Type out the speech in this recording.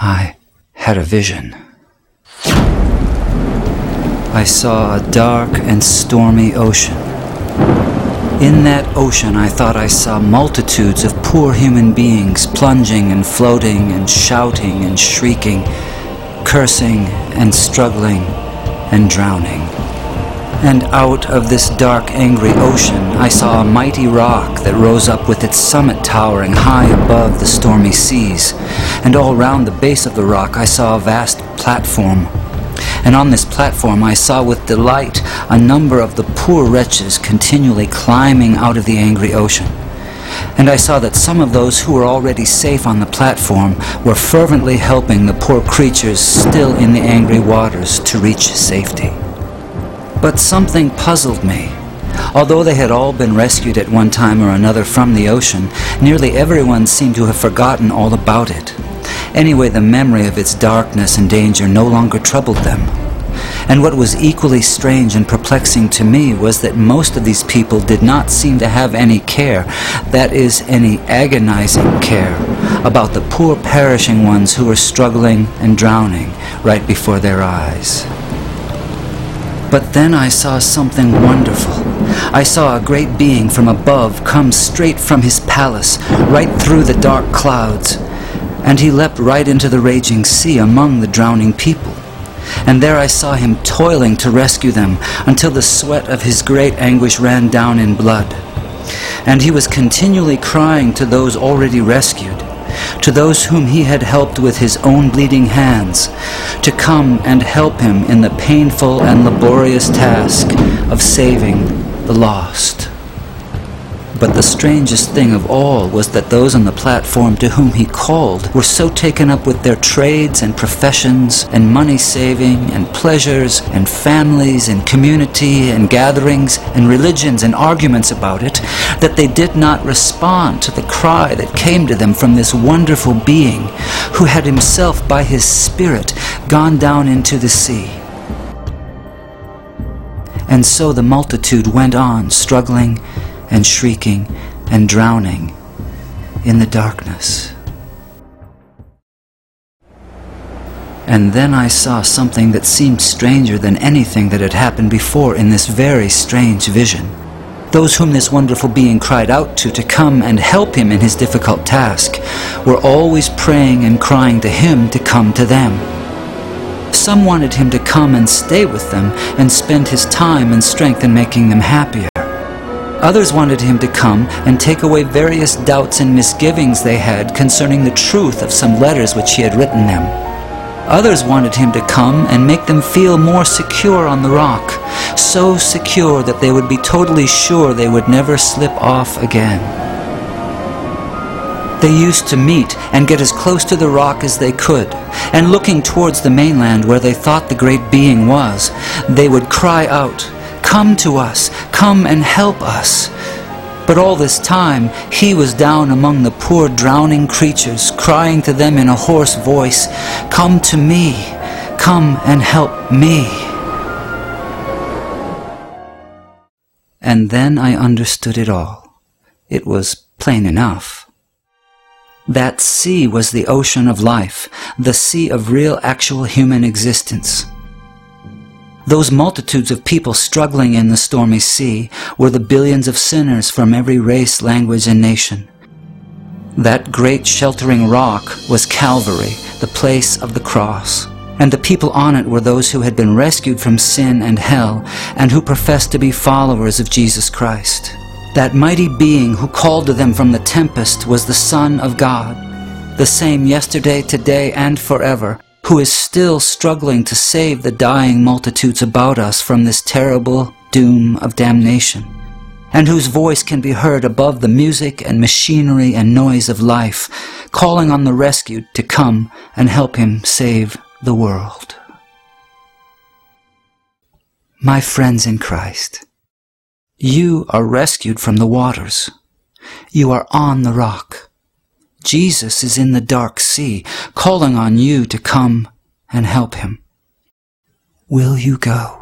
I had a vision. I saw a dark and stormy ocean. In that ocean, I thought I saw multitudes of poor human beings plunging and floating and shouting and shrieking, cursing and struggling and drowning. And out of this dark, angry ocean, I saw a mighty rock that rose up with its summit towering high above the stormy seas. And all round the base of the rock, I saw a vast platform and on this platform I saw with delight a number of the poor wretches continually climbing out of the angry ocean. And I saw that some of those who were already safe on the platform were fervently helping the poor creatures still in the angry waters to reach safety. But something puzzled me. Although they had all been rescued at one time or another from the ocean, nearly everyone seemed to have forgotten all about it. Anyway, the memory of its darkness and danger no longer troubled them. And what was equally strange and perplexing to me was that most of these people did not seem to have any care, that is, any agonizing care, about the poor perishing ones who were struggling and drowning right before their eyes. But then I saw something wonderful. I saw a great being from above come straight from his palace, right through the dark clouds and he leapt right into the raging sea among the drowning people. And there I saw him toiling to rescue them until the sweat of his great anguish ran down in blood. And he was continually crying to those already rescued, to those whom he had helped with his own bleeding hands, to come and help him in the painful and laborious task of saving the lost. But the strangest thing of all was that those on the platform to whom he called were so taken up with their trades and professions and money saving and pleasures and families and community and gatherings and religions and arguments about it that they did not respond to the cry that came to them from this wonderful being who had himself by his spirit gone down into the sea. And so the multitude went on struggling and shrieking and drowning in the darkness. And then I saw something that seemed stranger than anything that had happened before in this very strange vision. Those whom this wonderful being cried out to to come and help him in his difficult task were always praying and crying to him to come to them. Some wanted him to come and stay with them and spend his time and strength in making them happier. Others wanted him to come and take away various doubts and misgivings they had concerning the truth of some letters which he had written them. Others wanted him to come and make them feel more secure on the rock, so secure that they would be totally sure they would never slip off again. They used to meet and get as close to the rock as they could, and looking towards the mainland where they thought the great being was, they would cry out, Come to us, come and help us. But all this time he was down among the poor drowning creatures, crying to them in a hoarse voice, Come to me, come and help me. And then I understood it all. It was plain enough. That sea was the ocean of life, the sea of real actual human existence. Those multitudes of people struggling in the stormy sea were the billions of sinners from every race, language, and nation. That great sheltering rock was Calvary, the place of the cross, and the people on it were those who had been rescued from sin and hell and who professed to be followers of Jesus Christ. That mighty being who called to them from the tempest was the Son of God, the same yesterday, today, and forever, who is still struggling to save the dying multitudes about us from this terrible doom of damnation, and whose voice can be heard above the music and machinery and noise of life, calling on the rescued to come and help him save the world. My friends in Christ, you are rescued from the waters. You are on the rock. Jesus is in the dark sea, calling on you to come and help him. Will you go?